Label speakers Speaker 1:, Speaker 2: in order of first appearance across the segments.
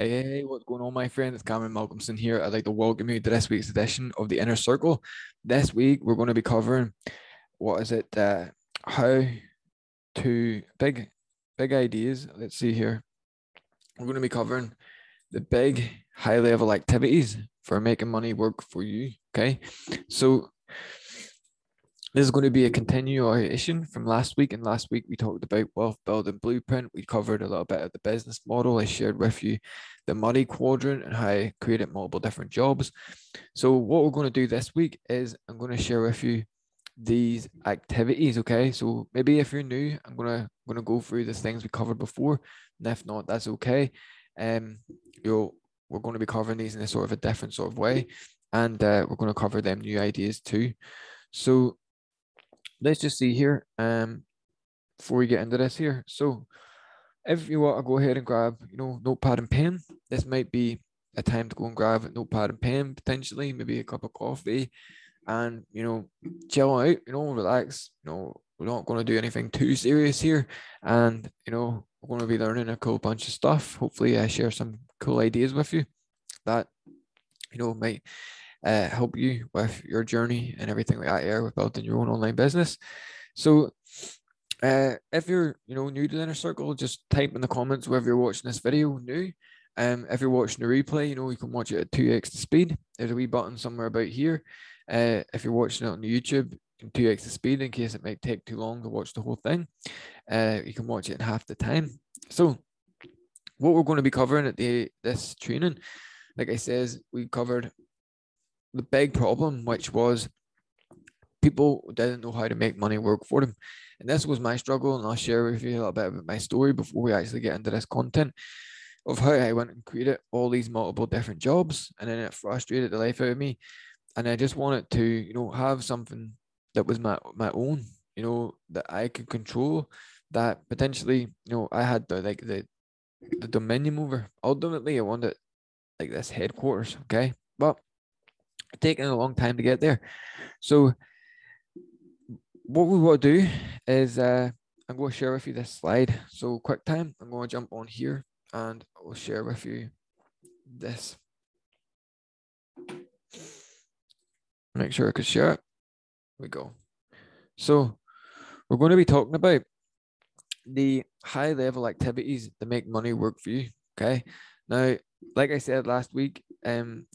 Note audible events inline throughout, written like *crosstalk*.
Speaker 1: Hey, hey, hey, what's going on, my friend? It's Cameron Malcolmson here. I'd like to welcome you to this week's edition of the Inner Circle. This week, we're going to be covering what is it? Uh, how to big, big ideas. Let's see here. We're going to be covering the big high level activities for making money work for you. Okay. So, this is going to be a continuation from last week. And last week we talked about wealth building blueprint. We covered a little bit of the business model. I shared with you the money quadrant and how I created multiple different jobs. So what we're going to do this week is I'm going to share with you these activities. Okay. So maybe if you're new, I'm gonna gonna go through the things we covered before. And if not, that's okay. Um, you'll we're going to be covering these in a sort of a different sort of way. And uh, we're going to cover them new ideas too. So let's just see here um before we get into this here. So if you want to go ahead and grab you know notepad and pen this might be a time to go and grab a notepad and pen potentially maybe a cup of coffee and you know chill out you know relax you know we're not going to do anything too serious here. And you know we're going to be learning a cool bunch of stuff. Hopefully i share some cool ideas with you that you know might uh, help you with your journey and everything like that here with building your own online business. So uh, if you're you know new to the inner circle, just type in the comments whether you're watching this video new. Um, if you're watching the replay, you know you can watch it at 2x the speed. There's a wee button somewhere about here. Uh, if you're watching it on YouTube, 2x the speed in case it might take too long to watch the whole thing. Uh, you can watch it in half the time. So what we're going to be covering at the this training, like I says, we covered the big problem, which was people didn't know how to make money work for them. And this was my struggle, and I'll share with you a little bit about my story before we actually get into this content of how I went and created all these multiple different jobs, and then it frustrated the life out of me. And I just wanted to, you know, have something that was my my own, you know, that I could control, that potentially, you know, I had the like the the dominion over. Ultimately, I wanted like this headquarters, okay, but taken a long time to get there. So what we want to do is uh, I'm going to share with you this slide. So quick time, I'm going to jump on here and I'll share with you this. Make sure I can share it. Here we go. So we're going to be talking about the high level activities that make money work for you. Okay. Now, like I said last week, um,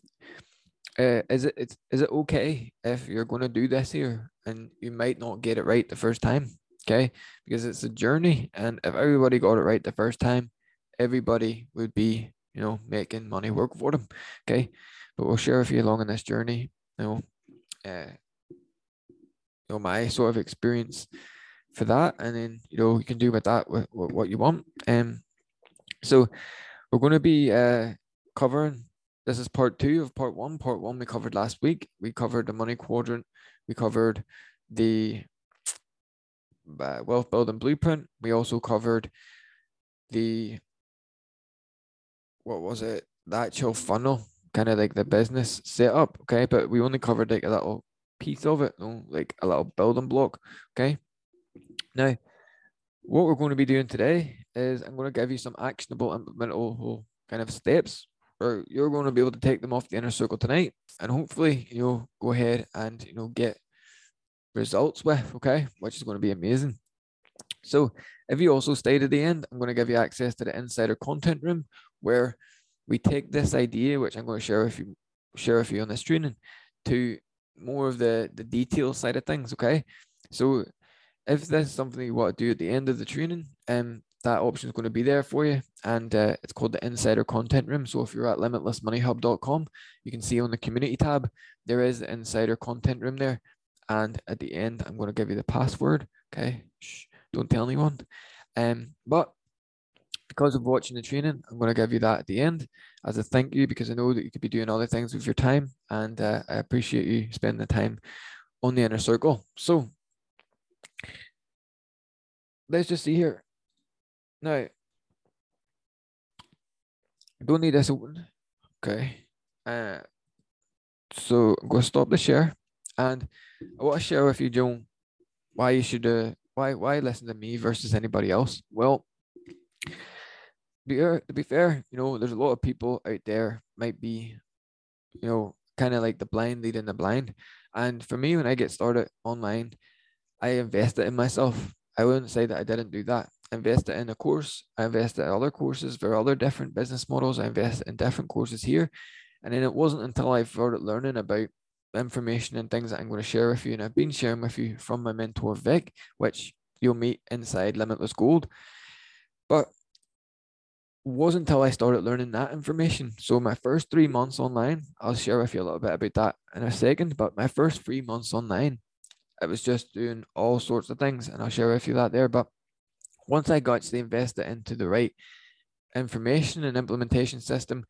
Speaker 1: uh, is it it's, is it okay if you're going to do this here and you might not get it right the first time okay? Because it's a journey and if everybody got it right the first time everybody would be you know making money work for them okay? But we'll share with you along in this journey you know uh, you know my sort of experience for that. And then you know you can do with that with what you want. Um so we're going to be uh covering this is part two of part one. Part one we covered last week. We covered the money quadrant. We covered the uh, wealth building blueprint. We also covered the what was it? The actual funnel, kind of like the business setup. Okay, but we only covered like a little piece of it, like a little building block. Okay. Now, what we're going to be doing today is I'm going to give you some actionable implementable kind of steps or you're going to be able to take them off the inner circle tonight and hopefully you know go ahead and you know get results with okay which is going to be amazing. So if you also stay to the end i'm going to give you access to the insider content room where we take this idea which i'm going to share with you share with you on this training to more of the the detail side of things okay? So if this is something you want to do at the end of the training um that option is going to be there for you. And uh, it's called the Insider Content Room. So if you're at limitlessmoneyhub.com, you can see on the community tab, there is the Insider Content Room there. And at the end, I'm going to give you the password. Okay. Shh, don't tell anyone. Um, but because of watching the training, I'm going to give you that at the end as a thank you because I know that you could be doing other things with your time. And uh, I appreciate you spending the time on the inner circle. So let's just see here. No. Don't need this open. Okay. Uh, so I'm going to stop the share. And I want to share with you, Joan, why you should, uh, why, why listen to me versus anybody else. Well, be to be fair, you know, there's a lot of people out there might be, you know, kind of like the blind leading the blind. And for me, when I get started online, I invested in myself. I wouldn't say that I didn't do that. I invested in a course. I invested in other courses for other different business models. I invested in different courses here. And then it wasn't until I started learning about information and things that I'm going to share with you. And I've been sharing with you from my mentor, Vic, which you'll meet inside Limitless Gold. But wasn't until I started learning that information. So my first three months online, I'll share with you a little bit about that in a second. But my first three months online, it was just doing all sorts of things, and I'll share with you that there. But once I got to invest it into the right information and implementation system,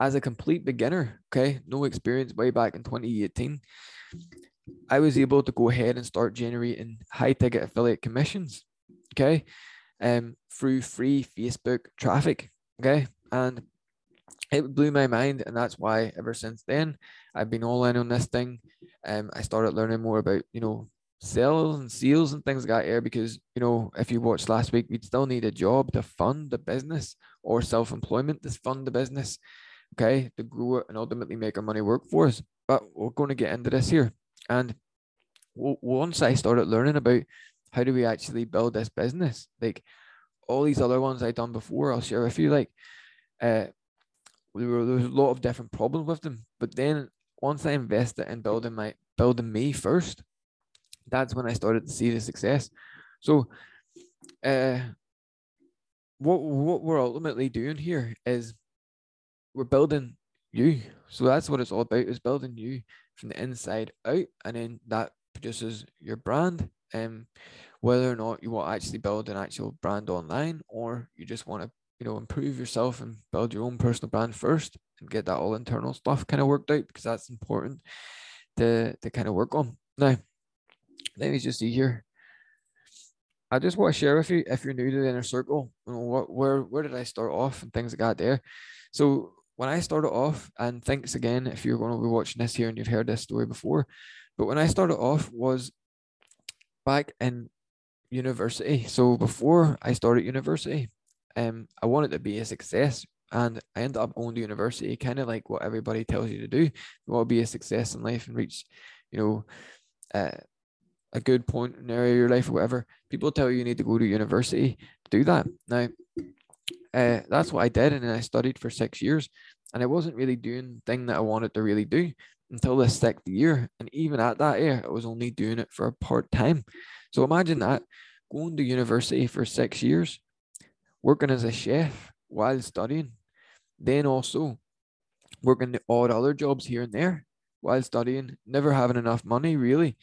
Speaker 1: as a complete beginner, okay, no experience way back in 2018, I was able to go ahead and start generating high ticket affiliate commissions, okay, um, through free Facebook traffic, okay, and it blew my mind, and that's why ever since then I've been all in on this thing. Um, I started learning more about you know sales and seals and things that here because you know if you watched last week we'd still need a job to fund the business or self-employment to fund the business okay to grow it and ultimately make our money work for us. But we're going to get into this here. And once i started learning about how do we actually build this business like all these other ones i've done before i'll share with you like uh there, were, there was a lot of different problems with them. But then once i invested in building my building me first that's when I started to see the success. So, uh, what what we're ultimately doing here is we're building you. So that's what it's all about: is building you from the inside out, and then that produces your brand. Um, whether or not you want to actually build an actual brand online, or you just want to you know improve yourself and build your own personal brand first and get that all internal stuff kind of worked out because that's important to to kind of work on now let me just see here. I just want to share with you if you're new to the inner circle, you know, what where where did I start off and things like that there. So when I started off, and thanks again if you're going to be watching this here and you've heard this story before, but when I started off was back in university. So before I started university, um, I wanted to be a success, and I ended up going to university, kind of like what everybody tells you to do. You want to be a success in life and reach, you know, uh, a good point in area of your life or whatever, people tell you you need to go to university, do that. Now, uh, that's what I did, and I studied for six years, and I wasn't really doing the thing that I wanted to really do until the sixth year, and even at that year, I was only doing it for a part time. So imagine that going to university for six years, working as a chef while studying, then also working the odd other jobs here and there while studying, never having enough money really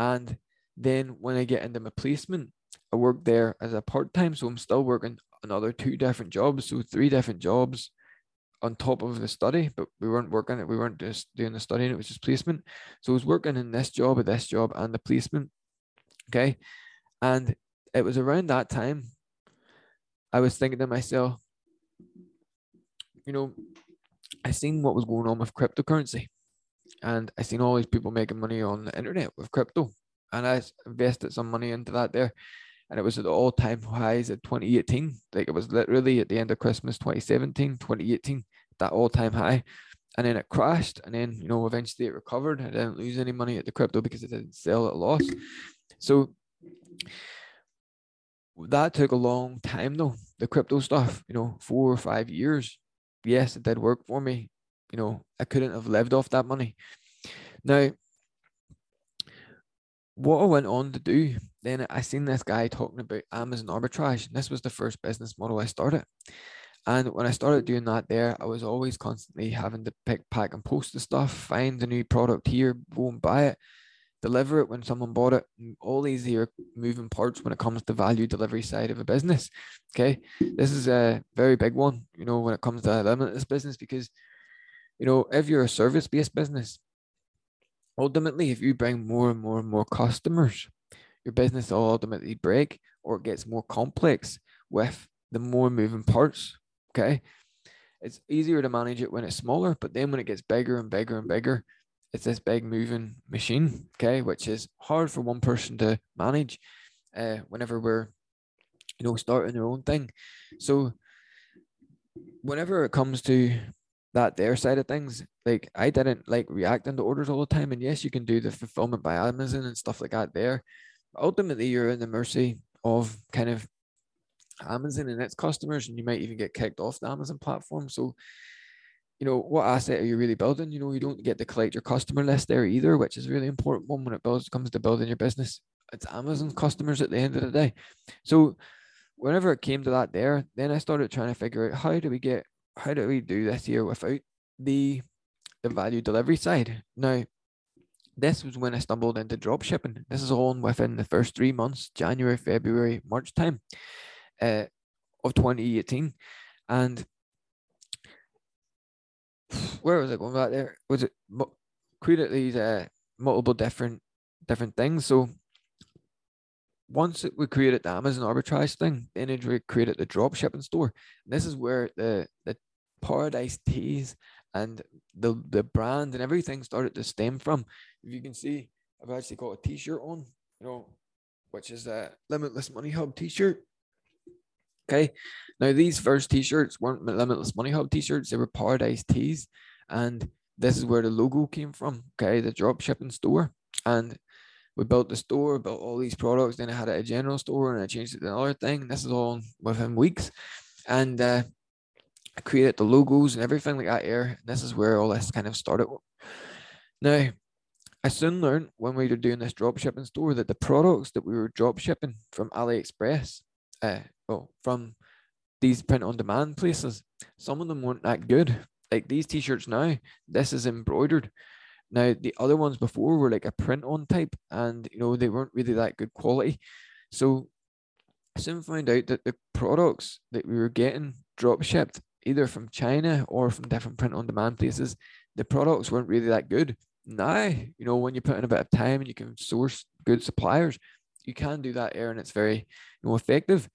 Speaker 1: and then when I get into my placement, I work there as a part time. So I'm still working another two different jobs. So three different jobs on top of the study, but we weren't working it. We weren't just doing the study, and It was just placement. So I was working in this job, at this job, and the placement. Okay. And it was around that time I was thinking to myself, you know, I seen what was going on with cryptocurrency and I seen all these people making money on the internet with crypto, and I invested some money into that there, and it was at the all time highs at 2018. Like it was literally at the end of Christmas 2017, 2018, that all time high, and then it crashed, and then you know eventually it recovered. I didn't lose any money at the crypto because it didn't sell at loss. So that took a long time though. The crypto stuff, you know, four or five years. Yes, it did work for me you know, I couldn't have lived off that money. Now, what I went on to do, then I seen this guy talking about Amazon arbitrage. And this was the first business model I started. And when I started doing that there, I was always constantly having to pick, pack, and post the stuff, find a new product here, go and buy it, deliver it when someone bought it. All these here moving parts when it comes to value delivery side of a business. Okay. This is a very big one, you know, when it comes to limitless business because you know, if you're a service based business, ultimately, if you bring more and more and more customers, your business will ultimately break or it gets more complex with the more moving parts. Okay. It's easier to manage it when it's smaller, but then when it gets bigger and bigger and bigger, it's this big moving machine. Okay. Which is hard for one person to manage uh, whenever we're, you know, starting their own thing. So whenever it comes to that their side of things, like I didn't like reacting to orders all the time. And yes, you can do the fulfillment by Amazon and stuff like that there. Ultimately, you're in the mercy of kind of Amazon and its customers, and you might even get kicked off the Amazon platform. So, you know, what asset are you really building? You know, you don't get to collect your customer list there either, which is really important one when it builds comes to building your business. It's Amazon customers at the end of the day. So whenever it came to that there, then I started trying to figure out how do we get how do we do this here without the the value delivery side. Now, this was when I stumbled into drop shipping. This is all within the first three months, January, February, March time uh, of 2018. And where was I going back there? Was it created these uh, multiple different different things? So once we created the Amazon arbitrage thing, then we created the drop shipping store. And this is where the the Paradise Tees and the the brand and everything started to stem from. If you can see, I've actually got a T-shirt on, you know, which is a Limitless Money Hub T-shirt. Okay, now these first T-shirts weren't Limitless Money Hub T-shirts; they were Paradise Tees, and this is where the logo came from. Okay, the drop shipping store, and we built the store, built all these products. Then I had a general store, and I changed it to another thing. This is all within weeks, and uh, I created the logos and everything like that here. And this is where all this kind of started. Now, I soon learned when we were doing this drop shipping store that the products that we were drop shipping from AliExpress, uh, well, from these print on demand places, some of them weren't that good. Like these t-shirts now, this is embroidered. Now the other ones before were like a print on type, and you know they weren't really that good quality. So I soon found out that the products that we were getting drop shipped either from China or from different print on demand places, the products weren't really that good. Now, you know, when you put in a bit of time and you can source good suppliers, you can do that air and it's very, you know, effective.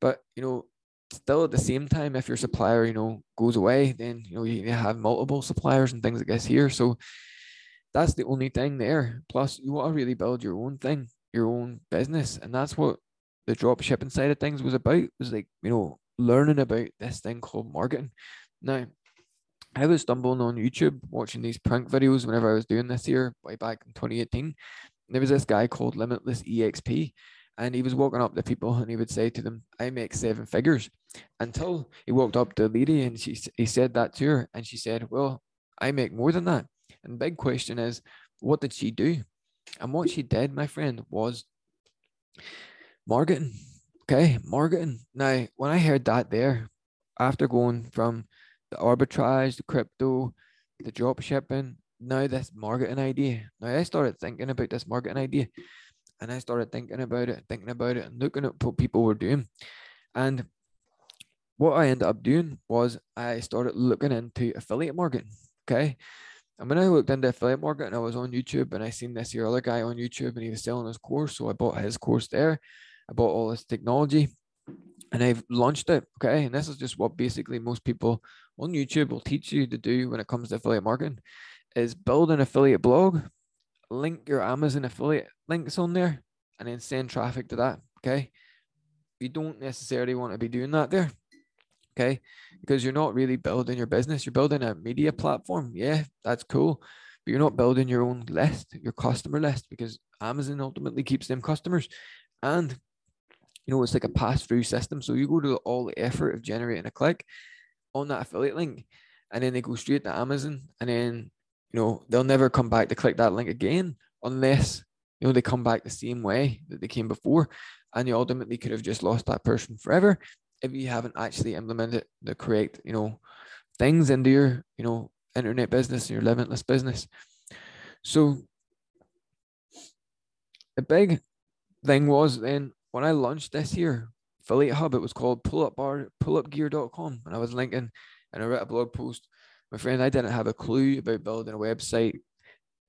Speaker 1: But, you know, still at the same time, if your supplier, you know, goes away, then, you know, you have multiple suppliers and things like this here. So that's the only thing there. Plus, you want to really build your own thing, your own business. And that's what the drop shipping side of things was about, was like, you know, learning about this thing called marketing. Now, I was stumbling on YouTube watching these prank videos whenever I was doing this here way back in 2018. There was this guy called Limitless EXP, and he was walking up to people and he would say to them, I make seven figures. Until he walked up to a lady and she he said that to her, and she said, Well, I make more than that. And the big question is, what did she do? And what she did, my friend, was marketing. Okay, marketing. Now, when I heard that there, after going from the arbitrage, the crypto, the drop shipping, now this marketing idea. Now I started thinking about this marketing idea and I started thinking about it, thinking about it, and looking at what people were doing. And what I ended up doing was I started looking into affiliate marketing. Okay. And when I looked into affiliate marketing, I was on YouTube and I seen this here other guy on YouTube and he was selling his course. So I bought his course there about all this technology and I've launched it. Okay. And this is just what basically most people on YouTube will teach you to do when it comes to affiliate marketing is build an affiliate blog, link your Amazon affiliate links on there, and then send traffic to that. Okay. You don't necessarily want to be doing that there. Okay. Because you're not really building your business. You're building a media platform. Yeah, that's cool. But you're not building your own list, your customer list, because Amazon ultimately keeps them customers. And you know, it's like a pass through system. So you go to all the effort of generating a click on that affiliate link, and then they go straight to Amazon, and then you know they'll never come back to click that link again unless you know they come back the same way that they came before, and you ultimately could have just lost that person forever if you haven't actually implemented the correct you know things into your you know internet business, and your limitless business. So the big thing was then when I launched this year, affiliate hub, it was called pull up bar pullupgear.com. And I was linking and I wrote a blog post. My friend, I didn't have a clue about building a website,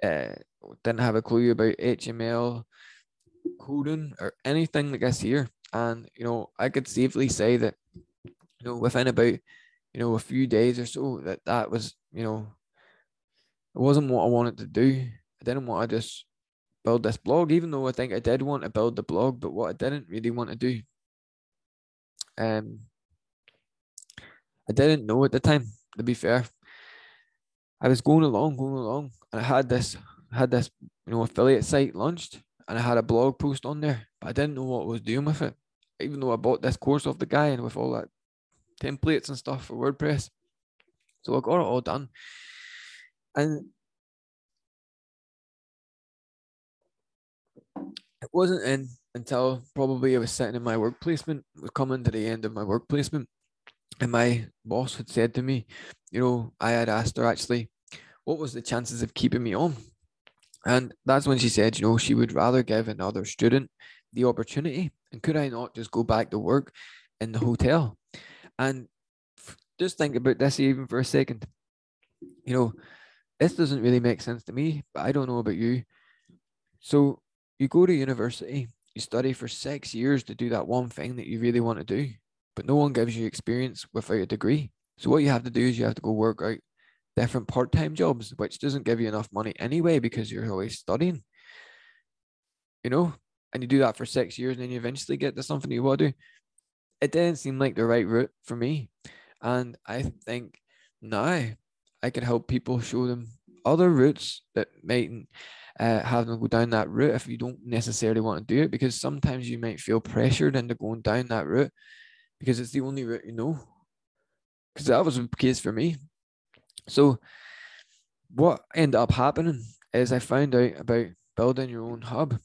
Speaker 1: uh, didn't have a clue about HTML coding or anything like this here. And you know, I could safely say that, you know, within about, you know, a few days or so, that that was, you know, it wasn't what I wanted to do. I didn't want to just build this blog, even though I think I did want to build the blog, but what I didn't really want to do, um, I didn't know at the time, to be fair. I was going along, going along, and I had this had this, you know, affiliate site launched and I had a blog post on there, but I didn't know what I was doing with it. Even though I bought this course off the guy and with all that templates and stuff for WordPress. So I got it all done. And it wasn't in until probably I was sitting in my work placement, coming to the end of my work placement. And my boss had said to me, you know, I had asked her actually, what was the chances of keeping me on? And that's when she said, you know, she would rather give another student the opportunity. And could I not just go back to work in the hotel? And just think about this even for a second. You know, this doesn't really make sense to me, but I don't know about you. So you go to university, you study for six years to do that one thing that you really want to do, but no one gives you experience without a degree. So what you have to do is you have to go work out different part-time jobs, which doesn't give you enough money anyway because you're always studying. You know, and you do that for six years, and then you eventually get to something you want to do. It didn't seem like the right route for me, and I think now I can help people show them other routes that might uh, have them go down that route if you don't necessarily want to do it, because sometimes you might feel pressured into going down that route because it's the only route you know. Because that was the case for me. So what ended up happening is I found out about building your own hub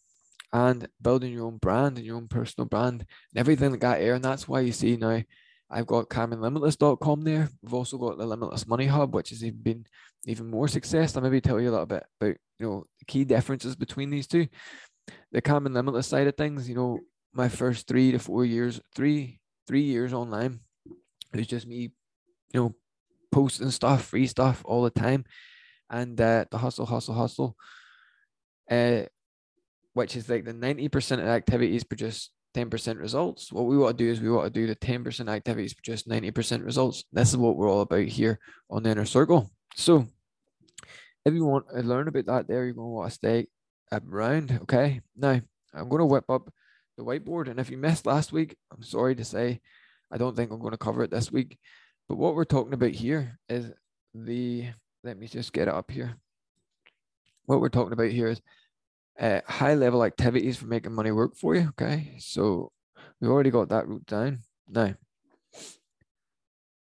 Speaker 1: and building your own brand and your own personal brand and everything like that. And that's why you see now I've got CarmenLimitless.com there. We've also got the Limitless Money Hub, which has been even more success. I'll maybe tell you a little bit about you know the key differences between these two. The Carmen Limitless side of things, you know, my first three to four years, three three years online, it was just me, you know, posting stuff, free stuff all the time, and uh, the hustle, hustle, hustle, uh, which is like the ninety percent of activities produce ten percent results. What we want to do is we want to do the ten percent activities produce ninety percent results. This is what we're all about here on the inner circle. So, if you want to learn about that, there you're going to want to stay around. Okay, now I'm going to whip up the whiteboard, and if you missed last week, I'm sorry to say, I don't think I'm going to cover it this week. But what we're talking about here is the, let me just get it up here. What we're talking about here is uh, high level activities for making money work for you. Okay. So we've already got that route down. Now,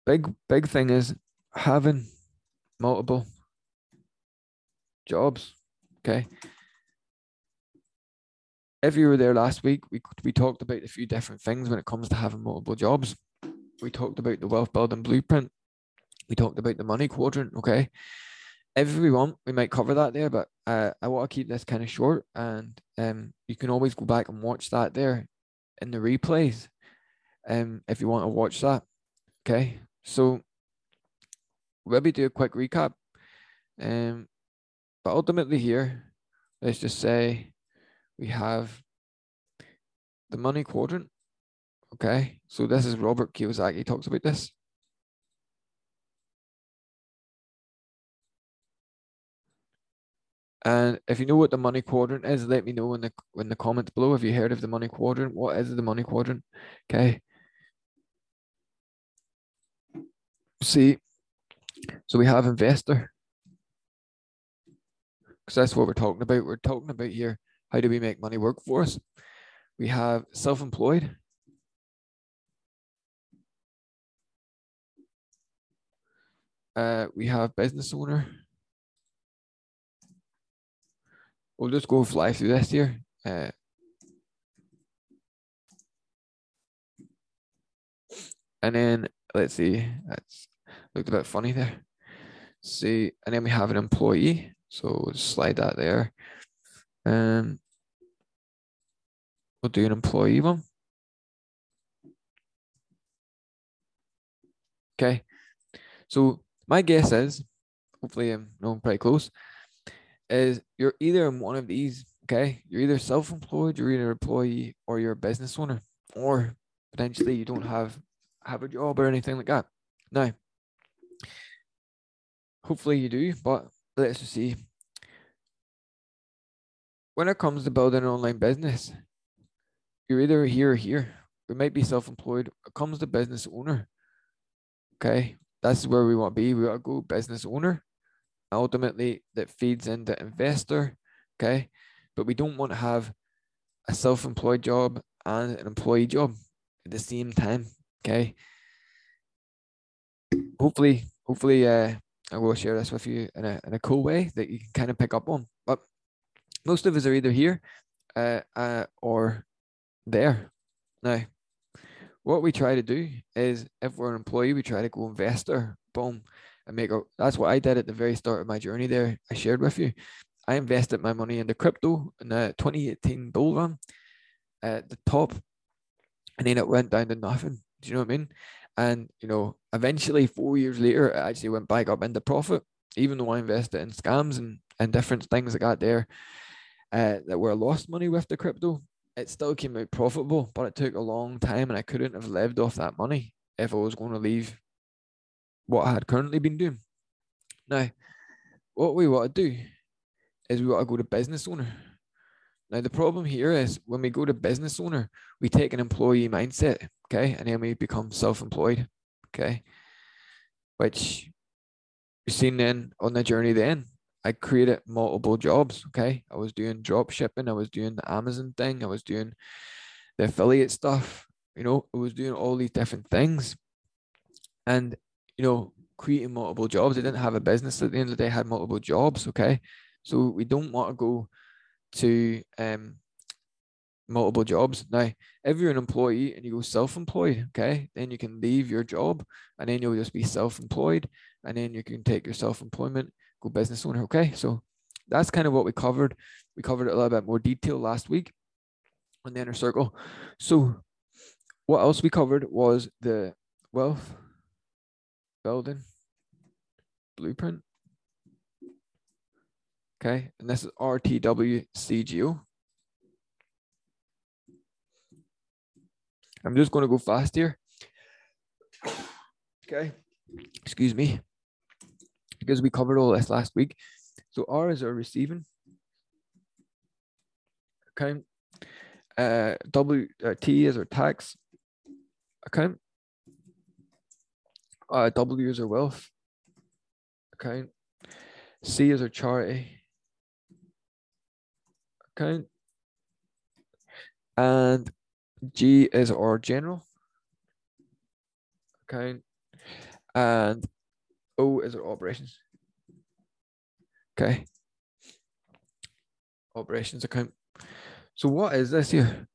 Speaker 1: big, big thing is having multiple jobs. Okay. If you were there last week, we, we talked about a few different things when it comes to having multiple jobs we talked about the wealth building blueprint. We talked about the money quadrant. Okay. If we want, we might cover that there, but uh, I want to keep this kind of short. And um, you can always go back and watch that there in the replays um, if you want to watch that. Okay. So maybe do a quick recap. Um, but ultimately, here, let's just say we have the money quadrant Okay, so this is Robert Kiyosaki talks about this. And if you know what the money quadrant is, let me know in the in the comments below. Have you heard of the money quadrant? What is the money quadrant? Okay. See, so we have investor. Because that's what we're talking about. We're talking about here, how do we make money work for us? We have self-employed. Uh, we have business owner. We'll just go fly through this here. Uh, and then let's see, that's looked a bit funny there. See, and then we have an employee. So we'll slide that there. Um, we'll do an employee one. Okay. So my guess is, hopefully I'm no pretty close, is you're either in one of these, okay? You're either self-employed, you're either an employee, or you're a business owner, or potentially you don't have have a job or anything like that. Now, hopefully you do, but let's just see. When it comes to building an online business, you're either here or here. You might be self-employed. It comes to business owner Okay. That's where we want to be. We want to go business owner. Ultimately, that feeds into investor. Okay. But we don't want to have a self employed job and an employee job at the same time. Okay. Hopefully, hopefully, uh, I will share this with you in a, in a cool way that you can kind of pick up on. But most of us are either here uh, uh, or there. Now, what we try to do is if we're an employee, we try to go investor, boom, and make a that's what I did at the very start of my journey there. I shared with you. I invested my money into crypto in the 2018 bull run at the top, and then it went down to nothing. Do you know what I mean? And you know, eventually four years later, it actually went back up into profit, even though I invested in scams and, and different things that got there uh, that were lost money with the crypto it still came out profitable, but it took a long time and I couldn't have lived off that money if I was going to leave what I had currently been doing. Now, what we want to do is we want to go to business owner. Now, the problem here is when we go to business owner, we take an employee mindset, okay, and then we become self employed, okay, which we've seen then on the journey then I created multiple jobs. Okay. I was doing drop shipping. I was doing the Amazon thing. I was doing the affiliate stuff. You know, I was doing all these different things. And, you know, creating multiple jobs. They didn't have a business at the end of the day, had multiple jobs. Okay. So we don't want to go to um multiple jobs. Now, if you're an employee and you go self-employed, okay, then you can leave your job and then you'll just be self-employed and then you can take your self-employment go business owner. Okay, so that's kind of what we covered. We covered it a little bit more detail last week on the inner circle. So what else we covered was the wealth building blueprint. Okay, and this is RTWCGO. I'm just going to go fast here. Okay, excuse me because we covered all this last week. So R is our receiving Okay, Uh, W uh, T is our tax account. Uh, w is our wealth account. C is our charity account. And G is our general account. And O is our operations. Okay. Operations account. So what is this here?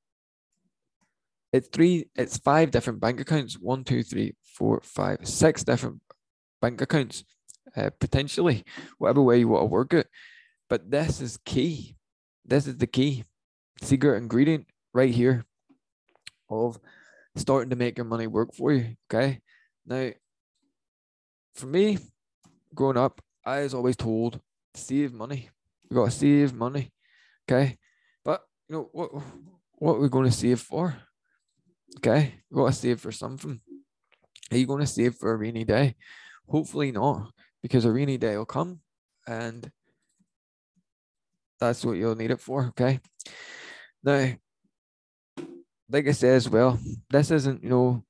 Speaker 1: It's three, it's five different bank accounts. One, two, three, four, five, six different bank accounts, uh, potentially, whatever way you want to work it. But this is key. This is the key secret ingredient right here of starting to make your money work for you. Okay. Now, for me, growing up, I was always told save money. We gotta save money. Okay. But you know what what are we gonna save for? Okay, we gotta save for something. Are you gonna save for a rainy day? Hopefully not, because a rainy day will come and that's what you'll need it for. Okay. Now, like I said as well, this isn't, you know,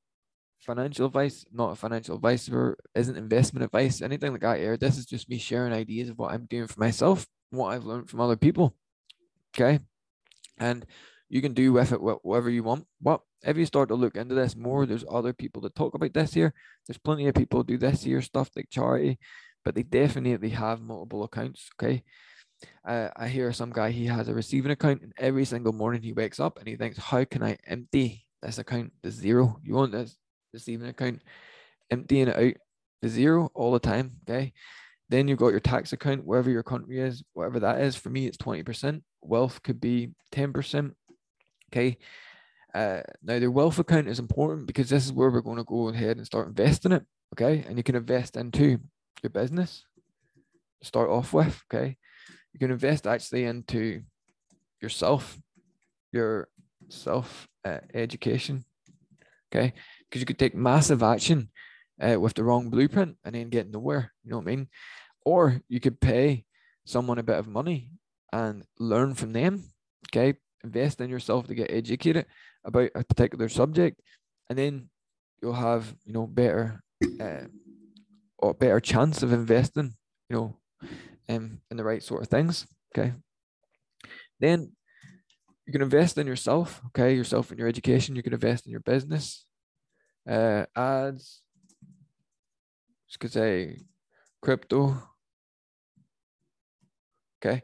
Speaker 1: financial advice, not financial advice or isn't investment advice, anything like that here. This is just me sharing ideas of what I'm doing for myself, what I've learned from other people. Okay. And you can do with it whatever you want. But if you start to look into this more, there's other people that talk about this here. There's plenty of people do this here stuff like charity, but they definitely have multiple accounts. Okay. Uh, I hear some guy he has a receiving account, and every single morning he wakes up and he thinks, "How can I empty this account to zero? You want this receiving account, emptying it out to zero all the time. Okay. Then you've got your tax account, wherever your country is, whatever that is. For me, it's 20%. Wealth could be 10%. Okay. Uh, now, the wealth account is important because this is where we're going to go ahead and start investing it. Okay. And you can invest into your business start off with. Okay. You can invest actually into yourself, your self uh, education. Okay because you could take massive action uh, with the wrong blueprint and then get nowhere. You know what I mean? Or you could pay someone a bit of money and learn from them. Okay, invest in yourself to get educated about a particular subject, and then you'll have you know better uh, or better chance of investing, you know, um, in the right sort of things. Okay. Then you can invest in yourself, okay, yourself in your education. You can invest in your business, uh, ads. Just could say crypto. Okay,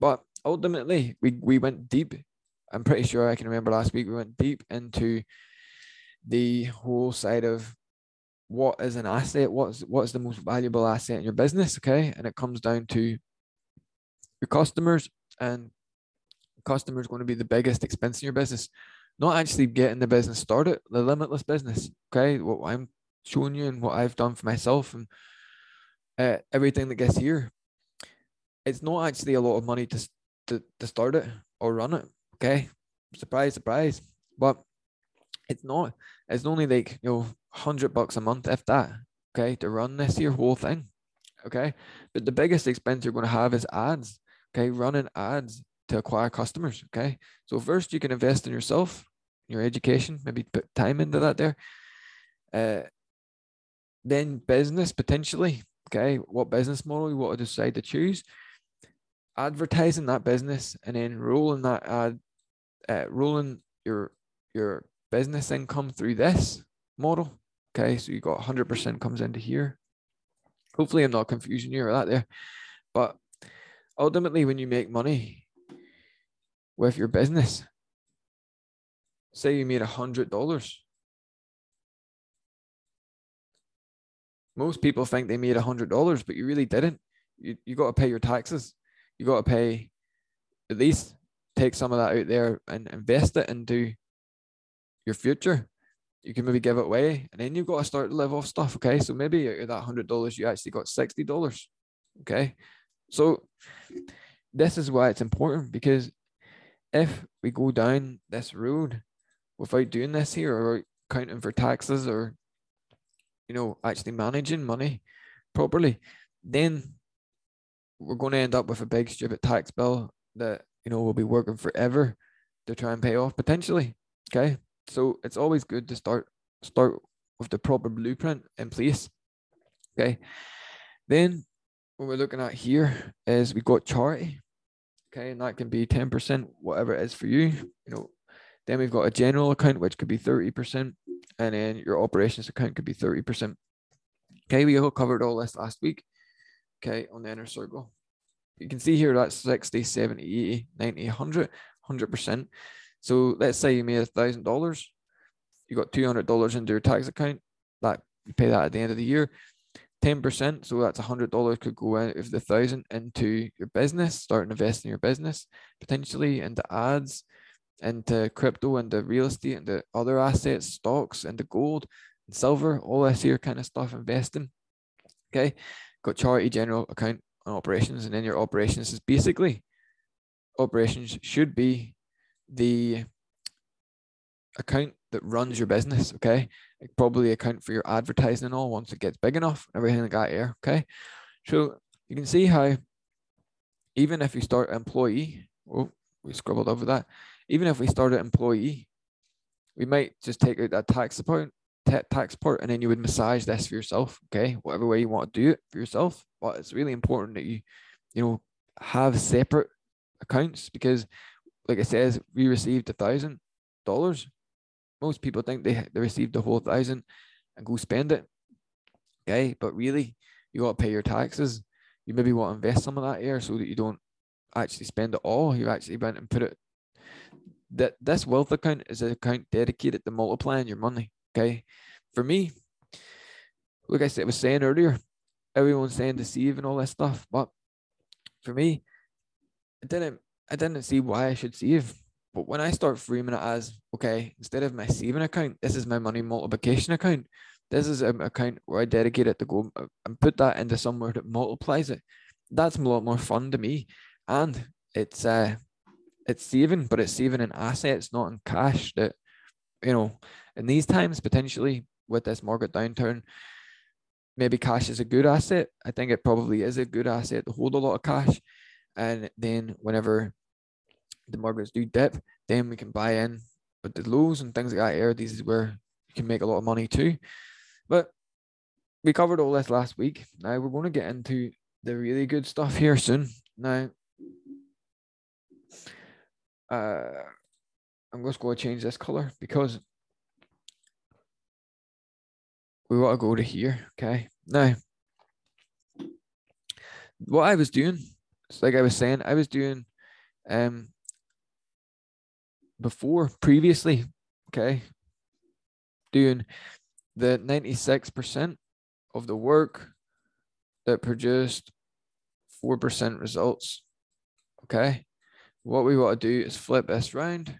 Speaker 1: but ultimately we we went deep. I'm pretty sure I can remember last week we went deep into the whole side of what is an asset, what's what's the most valuable asset in your business, okay, and it comes down to your customers and customers going to be the biggest expense in your business. Not actually getting the business started, the limitless business. Okay, what I'm showing you and what I've done for myself and uh, everything that gets here. It's not actually a lot of money to, to to start it or run it. Okay, surprise, surprise. But it's not. It's only like you know, hundred bucks a month, if that. Okay, to run this here whole thing. Okay, but the biggest expense you're going to have is ads. Okay, running ads to acquire customers. Okay. So first you can invest in yourself, your education, maybe put time into that there. Uh, then business potentially. Okay. What business model you want to decide to choose. Advertising that business and then rolling that ad, uh, rolling your your business income through this model. Okay, so you got 100% comes into here. Hopefully, I'm not confusing you or that there, but ultimately, when you make money, with your business. Say you made a hundred dollars. Most people think they made a hundred dollars, but you really didn't. You you got to pay your taxes. You got to pay at least take some of that out there and invest it into your future. You can maybe give it away, and then you've got to start to live off stuff. Okay, so maybe out of that hundred dollars, you actually got sixty dollars. Okay, so this is why it's important because if we go down this road without doing this here or accounting for taxes or you know actually managing money properly then we're going to end up with a big stupid tax bill that you know will be working forever to try and pay off potentially okay so it's always good to start start with the proper blueprint in place okay then what we're looking at here is we got charity Okay, and that can be 10%, whatever it is for you. You know, then we've got a general account, which could be 30%, and then your operations account could be 30%. Okay, we all covered all this last week. Okay, on the inner circle. You can see here that's 60, 70, 80, 90, 100, 100%. So let's say you made a thousand dollars, you got two hundred dollars into your tax account. That you pay that at the end of the year. 10%, so that's $100 could go out of the thousand into your business, start investing in your business, potentially into ads, into crypto, into real estate, into other assets, stocks, into gold and silver, all this here kind of stuff, investing. Okay, got charity general account operations, and then your operations is basically operations should be the account that runs your business. Okay. It probably account for your advertising and all once it gets big enough, everything like that here. Okay. So you can see how even if you start employee, oh, we scribbled over that. Even if we start an employee, we might just take out that tax tax part, and then you would massage this for yourself. Okay, whatever way you want to do it for yourself. But it's really important that you, you know, have separate accounts because, like it says, we received a thousand dollars most people think they, they received the whole thousand and go spend it. Okay, but really, you got to pay your taxes. You maybe want to invest some of that here so that you don't actually spend it all. You actually went and put it. That this wealth account is an account dedicated to multiplying your money. Okay, for me, like I said, was saying earlier, everyone's saying to save and all that stuff, but for me, I didn't. I didn't see why I should save but when I start framing it as, okay, instead of my saving account, this is my money multiplication account. This is an account where I dedicate it to go uh, and put that into somewhere that multiplies it. That's a lot more fun to me. And it's uh it's saving, but it's saving in assets, not in cash. That you know, in these times, potentially with this market downturn, maybe cash is a good asset. I think it probably is a good asset to hold a lot of cash. And then whenever the markets do dip, then we can buy in. But the lows and things like that, here, this is where you can make a lot of money too. But we covered all this last week. Now we're going to get into the really good stuff here soon. Now, uh, I'm just going to change this color because we want to go to here. Okay. Now, what I was doing, like I was saying, I was doing um before previously, okay, doing the 96% of the work that produced 4% results. Okay. What we want to do is flip this round.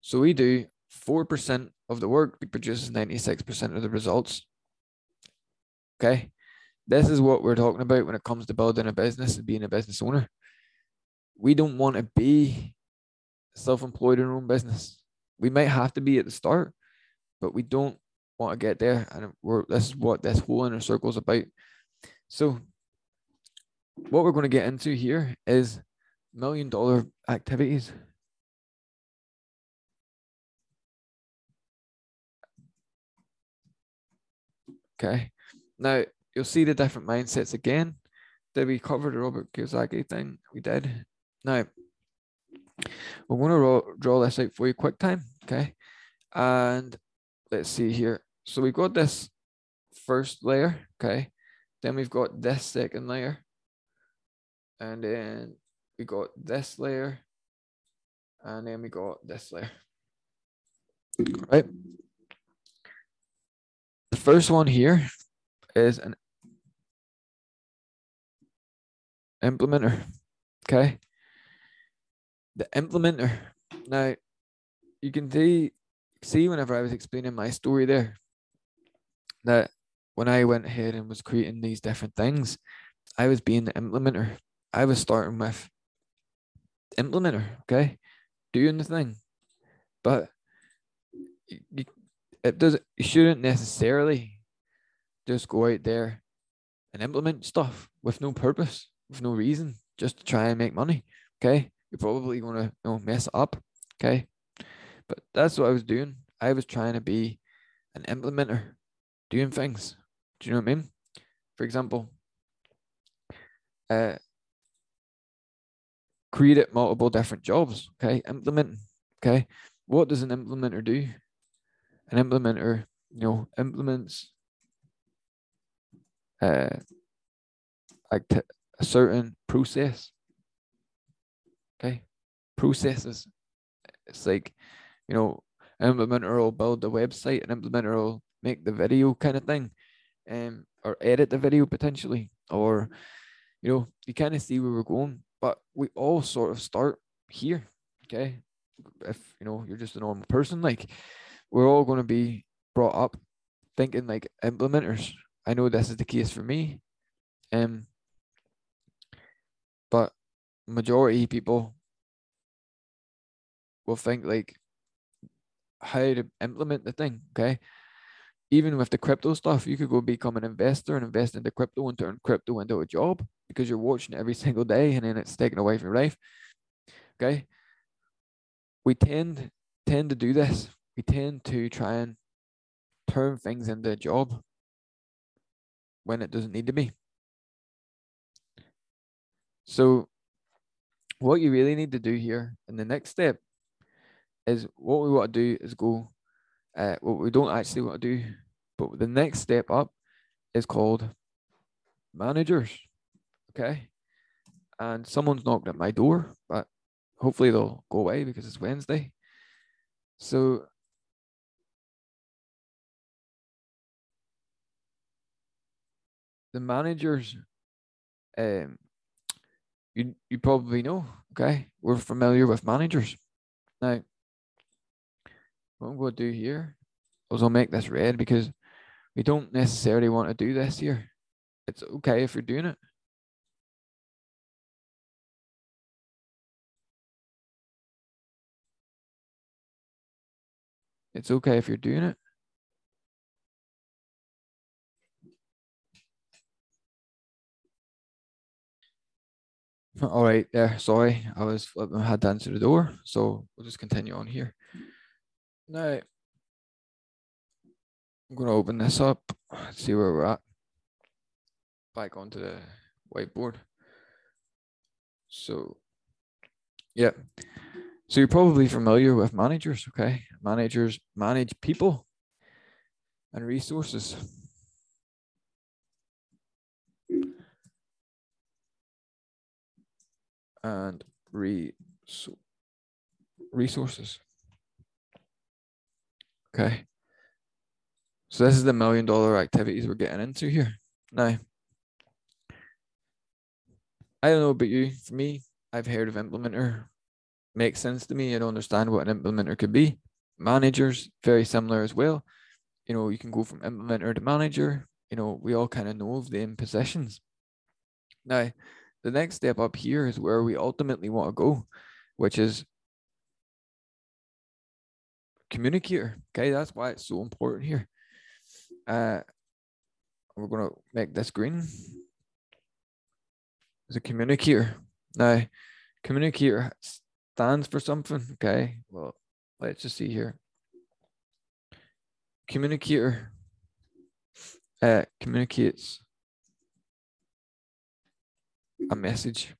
Speaker 1: So we do 4% of the work that produces 96% of the results. Okay. This is what we're talking about when it comes to building a business and being a business owner. We don't want to be self employed in our own business. We might have to be at the start, but we don't want to get there. And we're, this is what this whole inner circle is about. So, what we're going to get into here is million dollar activities. Okay. Now you'll see the different mindsets again. Did we cover the Robert Kiyosaki thing? We did. Now we're going to draw this out for you quick time. Okay. And let's see here. So we've got this first layer. Okay. Then we've got this second layer. And then we got this layer. And then we got this layer. Right. First one here is an implementer. Okay. The implementer. Now, you can see, see whenever I was explaining my story there that when I went ahead and was creating these different things, I was being the implementer. I was starting with implementer, okay, doing the thing, but it doesn't You shouldn't necessarily just go out there and implement stuff with no purpose, with no reason, just to try and make money. Okay, you're probably gonna you know mess up. Okay, but that's what I was doing. I was trying to be an implementer, doing things. Do you know what I mean? For example, uh, created multiple different jobs. Okay, implementing. Okay, what does an implementer do? An implementer, you know, implements uh, like a certain process. Okay, processes. It's like, you know, implementer will build the website, an implementer will make the video kind of thing, um, or edit the video potentially, or you know, you kind of see where we're going. But we all sort of start here. Okay, if you know you're just a normal person, like we're all going to be brought up thinking like implementers. I know this is the case for me. Um, but majority people will think like how to implement the thing. Okay. Even with the crypto stuff, you could go become an investor and invest into crypto and turn crypto into a job because you're watching every single day and then it's taken away from your life. Okay. We tend tend to do this. We tend to try and turn things into a job when it doesn't need to be. So what you really need to do here in the next step is what we want to do is go uh, what we don't actually want to do, but the next step up is called managers. Okay. And someone's knocked at my door, but hopefully they'll go away because it's Wednesday. So the managers um you you probably know, okay? We're familiar with managers. Now, what I'm going to do here is I'll make this red because we don't necessarily want to do this here. It's okay if you're doing it. It's okay if you're doing it. All right, there. Sorry, I was had to answer the door, so we'll just continue on here. Now, I'm going to open this up, see where we're at. Back onto the whiteboard. So, yeah. So you're probably familiar with managers, okay? Managers manage people and resources. And re resources. Okay. So this is the million dollar activities we're getting into here. Now, I don't know about you. For me, I've heard of implementer. Makes sense to me. I don't understand what an implementer could be. Managers, very similar as well. You know, you can go from implementer to manager. You know, we all kind of know of the positions. Now, the next step up here is where we ultimately want to go, which is communicator. Okay, that's why it's so important here. Uh, we're going to make this green. As a communicator. Now, communicator stands for something. Okay, well, let's just see here. Communicator uh, communicates a message.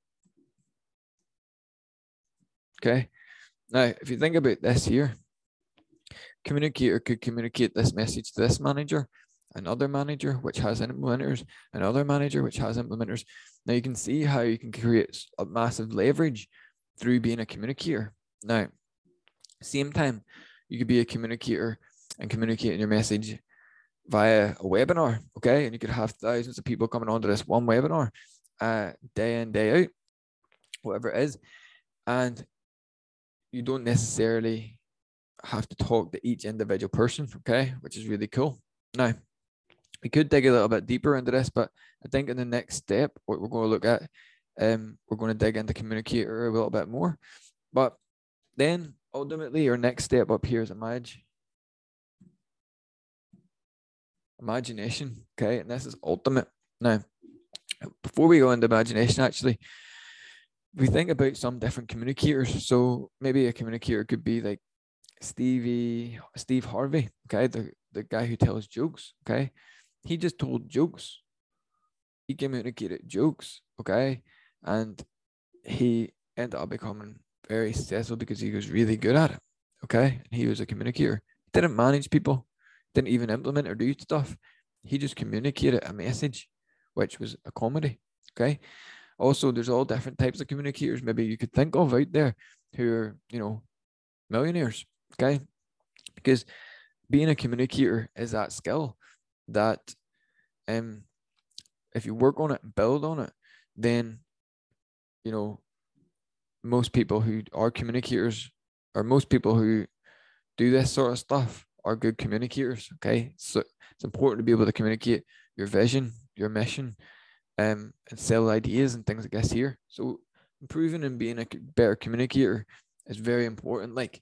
Speaker 1: Okay. Now, if you think about this here, communicator could communicate this message to this manager, another manager which has implementers, another manager which has implementers. Now you can see how you can create a massive leverage through being a communicator. Now, same time, you could be a communicator and communicating your message via a webinar, okay? And you could have thousands of people coming onto this one webinar uh, day in, day out, whatever it is. And you don't necessarily have to talk to each individual person, okay, which is really cool. Now, we could dig a little bit deeper into this, but I think in the next step, what we're going to look at, um, we're going to dig into communicator a little bit more. But then ultimately, our next step up here is imagine. Imagination, okay, and this is ultimate. Now, before we go into imagination, actually, we think about some different communicators. So maybe a communicator could be like Stevie, Steve Harvey, okay, the, the guy who tells jokes, okay. He just told jokes. He communicated jokes, okay, and he ended up becoming very successful because he was really good at it, okay. He was a communicator. Didn't manage people, didn't even implement or do stuff. He just communicated a message, which was a comedy, okay. Also, there's all different types of communicators maybe you could think of out there who are, you know, millionaires, Okay. Because being a communicator is that skill that um if you work on it and build on it, then you know most people who are communicators or most people who do this sort of stuff are good communicators. Okay. So it's important to be able to communicate your vision, your mission, um, and sell ideas and things like this here. So improving and being a better communicator is very important. Like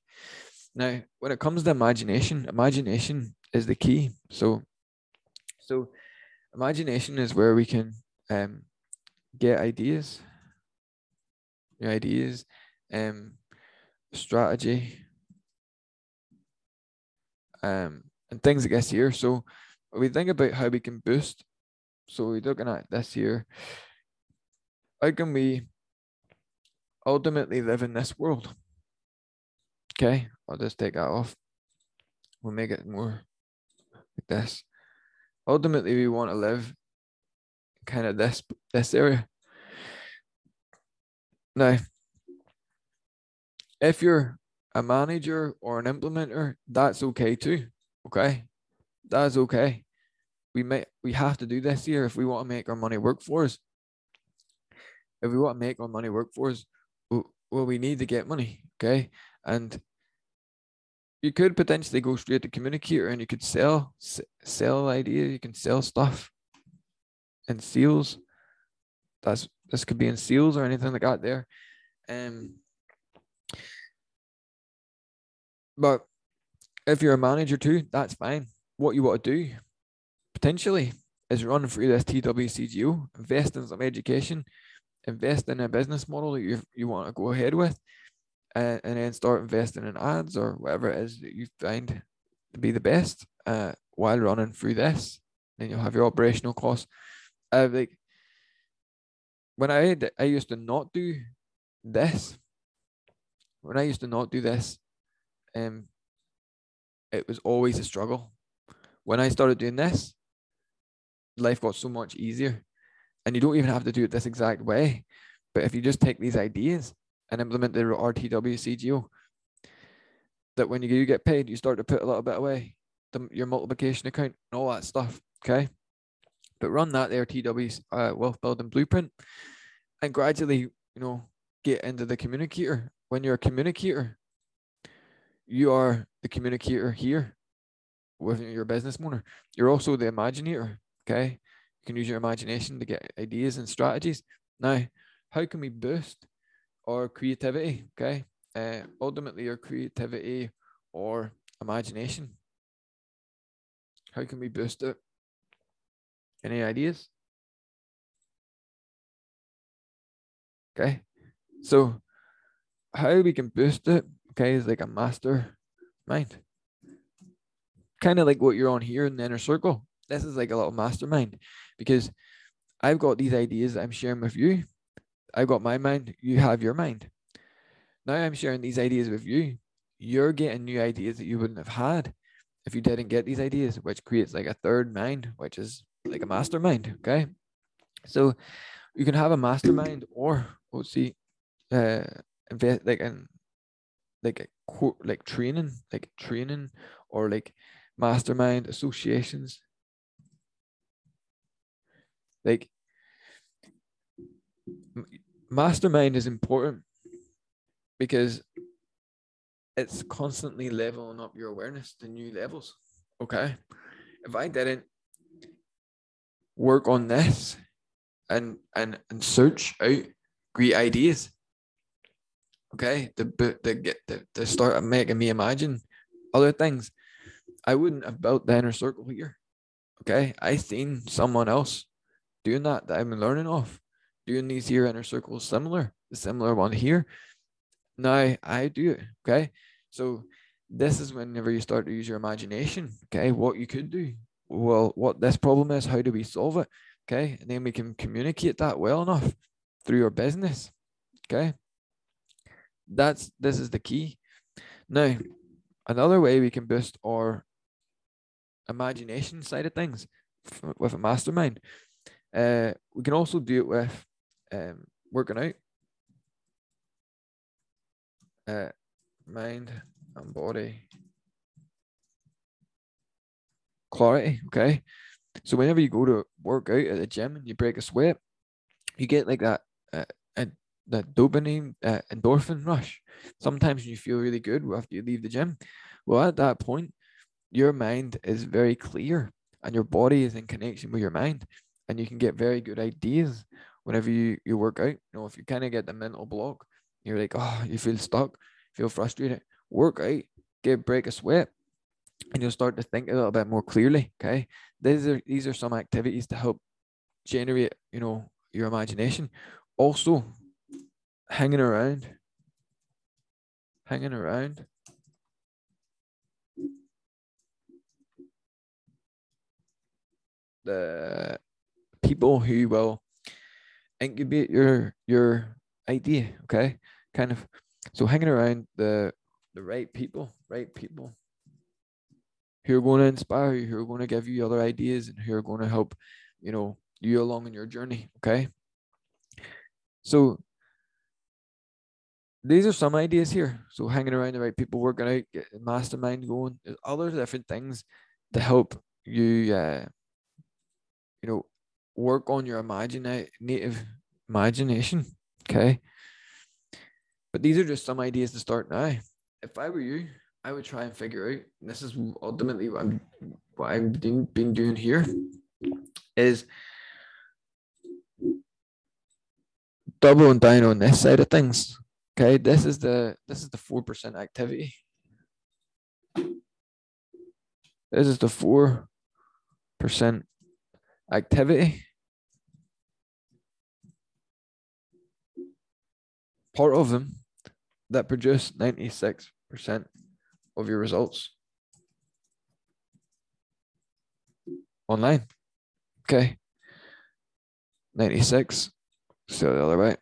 Speaker 1: now, when it comes to imagination, imagination is the key. So, so imagination is where we can um, get ideas, new ideas, um, strategy, um, and things like this here. So, we think about how we can boost. So, we're looking at this here. How can we ultimately live in this world? Okay, I'll just take that off. We'll make it more like this. Ultimately, we want to live kind of this this area. Now, if you're a manager or an implementer, that's okay too. Okay, that's okay. We may we have to do this here if we want to make our money work for us. If we want to make our money work for us, well, we need to get money. Okay, and you could potentially go straight to communicator and you could sell sell idea you can sell stuff and seals that's this could be in seals or anything like that there um but if you're a manager too that's fine what you want to do potentially is run through this TWCGU, invest in some education invest in a business model that you you want to go ahead with and, and then start investing in ads or whatever it is that you find to be the best. Uh, while running through this. Then you'll have your operational costs. Uh, like when I I used to not do this. When I used to not do this, um, it was always a struggle. When I started doing this, life got so much easier, and you don't even have to do it this exact way. But if you just take these ideas and implement the RTW CGO, that when you do get paid, you start to put a little bit away, the, your multiplication account, and all that stuff. Okay. But run that there TW uh, wealth building blueprint and gradually, you know, get into the communicator. When you're a communicator, you are the communicator here with your business owner. You're also the imaginator. Okay. You can use your imagination to get ideas and strategies. Now, how can we boost our creativity? Okay. Uh, ultimately, your creativity or imagination. How can we boost it? Any ideas? Okay. So how we can boost it, okay, is like a master mind. Kind of like what you're on here in the inner circle. This is like a little mastermind because I've got these ideas I'm sharing with you. I've got my mind, you have your mind. Now I'm sharing these ideas with you. You're getting new ideas that you wouldn't have had if you didn't get these ideas, which creates like a third mind, which is like a mastermind. Okay. So you can have a mastermind or see uh invest like in like a like training, like training or like mastermind associations. Like mastermind is important because it's constantly leveling up your awareness to new levels. Okay. If I didn't work on this and and and search out great ideas. Okay, to to get to, to start making me imagine other things. I wouldn't have built the inner circle here. Okay, I seen someone else doing that that I'm learning off, doing these here inner circles similar, the similar one here. Now I do it. Okay, so this is whenever you start to use your imagination. Okay, what you could do. Well, what this problem is, how do we solve it? Okay, and then we can communicate that well enough through your business. Okay. That's this is the key. Now, another way we can boost our imagination side of things with a mastermind. Uh, we can also do it with um, working out. Uh, mind and body clarity. Okay. So whenever you go to work out at the gym and you break a sweat, you get like that uh, and that dopamine uh, endorphin rush. Sometimes you feel really good after you leave the gym. Well, at that point, your mind is very clear and your body is in connection with your mind, and you can get very good ideas whenever you you work out. You know, if you kind of get the mental block, you're like, oh, you feel stuck, feel frustrated. Work out, get break a sweat, and you'll start to think a little bit more clearly. Okay, these are these are some activities to help generate, you know, your imagination. Also, hanging around, hanging around. The people who will incubate your your idea, okay? Kind of so hanging around the the right people, right people who are going to inspire you, who are going to give you other ideas and who are going to help, you know, you along in your journey. Okay. So these are some ideas here. So hanging around the right people, working out, getting mastermind going. There's other different things to help you, uh, you know, work on your imaginative imagination. Okay. But these are just some ideas to start now. If I were you, I would try and figure out. this is ultimately what I'm, what I've been, been doing here, is doubling down on this side of things. Okay, this is the this is the four percent activity. This is the four percent activity. Part of them that produce 96% of your results. online. Okay. 96. So the other way.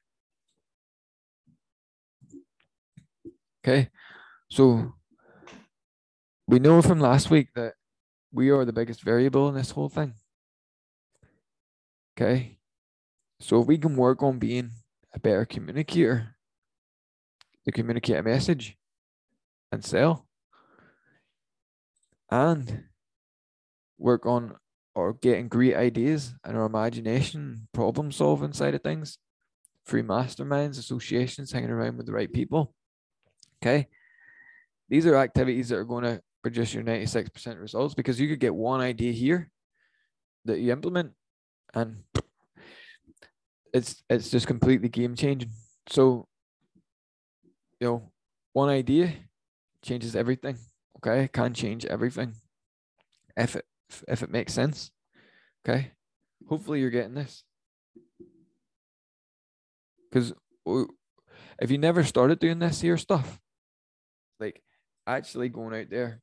Speaker 1: Okay. So we know from last week that we are the biggest variable in this whole thing. Okay. So if we can work on being a better communicator to communicate a message and sell and work on or getting great ideas and our imagination, problem solving side of things, through masterminds, associations, hanging around with the right people. Okay. These are activities that are going to produce your 96% results because you could get one idea here that you implement and it's it's just completely game changing. So you know, one idea changes everything. Okay, can change everything if it if it makes sense. Okay, hopefully you're getting this because if you never started doing this here stuff, like actually going out there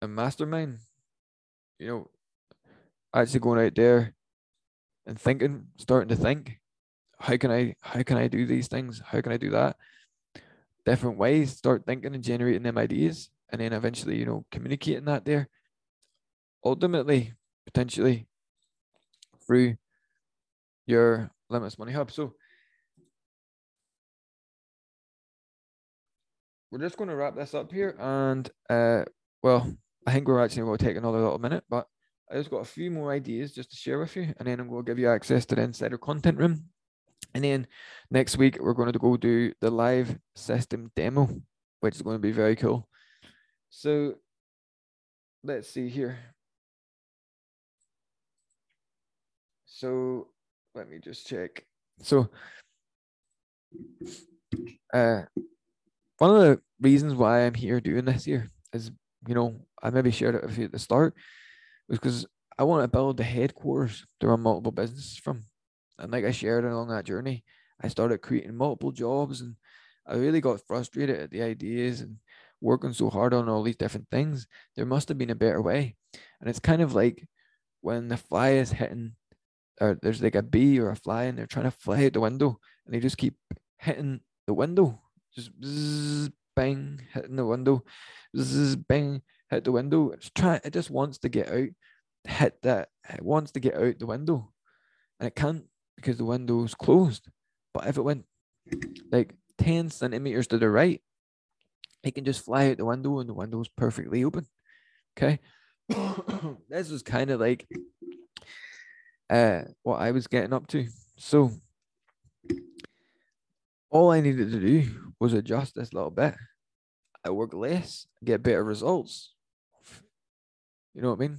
Speaker 1: and mastermind, you know, actually going out there and thinking, starting to think, how can I how can I do these things? How can I do that? Different ways, start thinking and generating them ideas, and then eventually, you know, communicating that there. Ultimately, potentially through your Limitless Money Hub. So we're just going to wrap this up here, and uh, well, I think we're actually going to take another little minute, but I just got a few more ideas just to share with you, and then I'm going to give you access to the insider content room. And then next week, we're going to go do the live system demo, which is going to be very cool. So let's see here. So let me just check. So, uh, one of the reasons why I'm here doing this here is, you know, I maybe shared it with you at the start, was because I want to build the headquarters to run multiple businesses from. And like I shared along that journey, I started creating multiple jobs and I really got frustrated at the ideas and working so hard on all these different things. There must have been a better way. And it's kind of like when the fly is hitting or there's like a bee or a fly and they're trying to fly out the window and they just keep hitting the window, just zzz, bang, hitting the window, zzz, bang, hit the window. It's trying, it just wants to get out, hit that, it wants to get out the window and it can't because the window's closed. But if it went like 10 centimeters to the right, it can just fly out the window and the window's perfectly open. Okay. *coughs* this was kind of like uh, what I was getting up to. So all I needed to do was adjust this little bit. I work less, get better results. You know what I mean?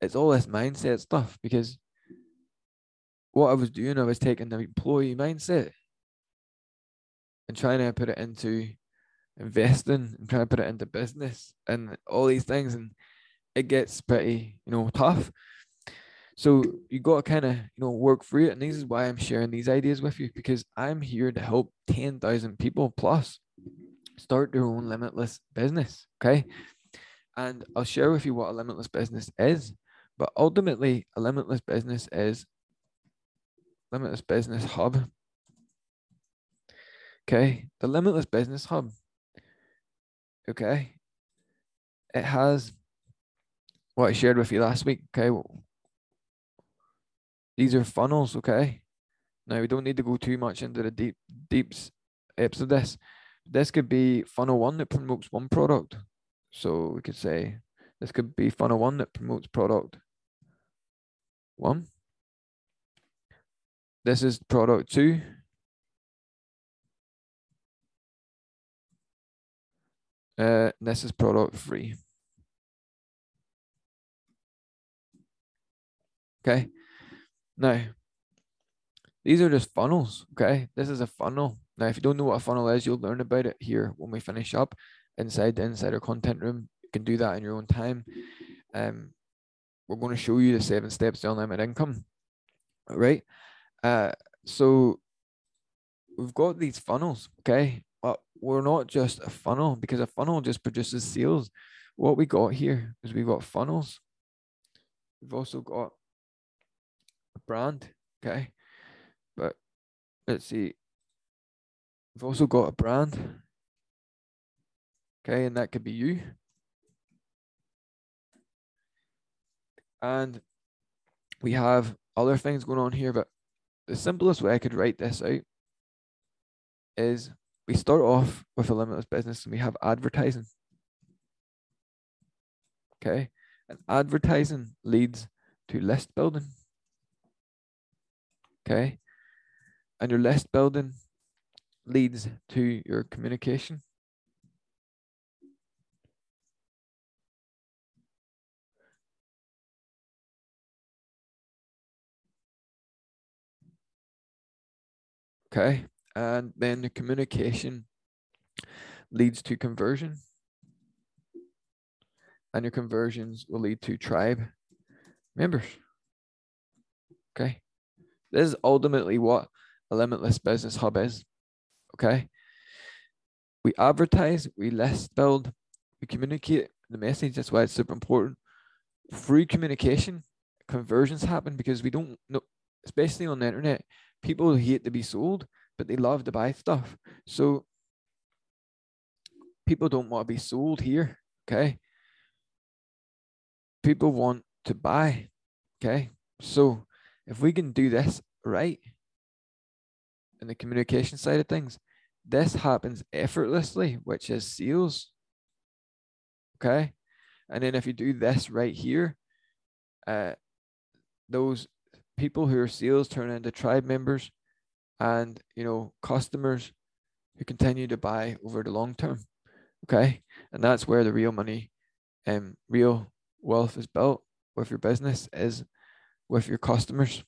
Speaker 1: It's all this mindset stuff because what I was doing, I was taking the employee mindset and trying to put it into investing and trying to put it into business and all these things. And it gets pretty, you know, tough. So you got to kind of, you know, work through it. And this is why I'm sharing these ideas with you because I'm here to help 10,000 people plus start their own limitless business. Okay. And I'll share with you what a limitless business is. But ultimately, a limitless business is limitless business hub. Okay. The limitless business hub. Okay. It has what I shared with you last week. Okay. These are funnels, okay? Now we don't need to go too much into the deep deeps apps of this. This could be funnel one that promotes one product. So we could say this could be funnel one that promotes product one. This is product two. Uh, this is product three. Okay. Now, these are just funnels, okay? This is a funnel. Now, if you don't know what a funnel is, you'll learn about it here when we finish up inside the insider content room. You can do that in your own time. Um, we're going to show you the seven steps to unlimited income, all right? Uh, so we've got these funnels, okay? But we're not just a funnel because a funnel just produces sales. what we got here is we've got funnels. We've also got a brand, okay? But let's see. We've also got a brand, okay, and that could be you. And we have other things going on here, but the simplest way I could write this out is we start off with a limitless business and we have advertising. Okay. And advertising leads to list building. Okay. And your list building leads to your communication. Okay. And then the communication leads to conversion. And your conversions will lead to tribe members. Okay. This is ultimately what a limitless business hub is. Okay. We advertise, we list build, we communicate the message. That's why it's super important. Through communication, conversions happen because we don't know, especially on the internet, people hate to be sold, but they love to buy stuff. So people don't want to be sold here. Okay. People want to buy. Okay. So if we can do this right in the communication side of things, this happens effortlessly, which is sales. Okay. And then if you do this right here, uh, those people who are sales turn into tribe members and you know customers who continue to buy over the long term okay? And that's where the real money and um, real wealth is built with your business is with your customers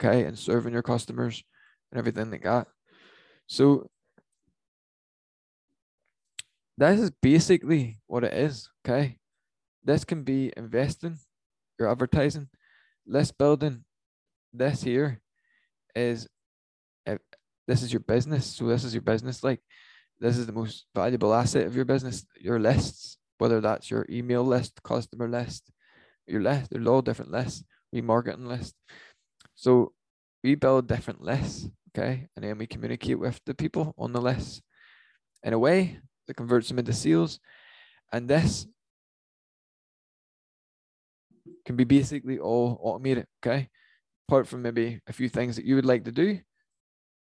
Speaker 1: okay? And serving your customers and everything like that. So this is basically what it is okay? This can be investing your advertising list building this here is if this is your business. So this is your business. Like this is the most valuable asset of your business. Your lists, whether that's your email list, customer list, your list. There's all different lists. Remarketing list. So we build different lists, okay, and then we communicate with the people on the list in a way that converts them into sales. And this can be basically all automated, okay? Apart from maybe a few things that you would like to do,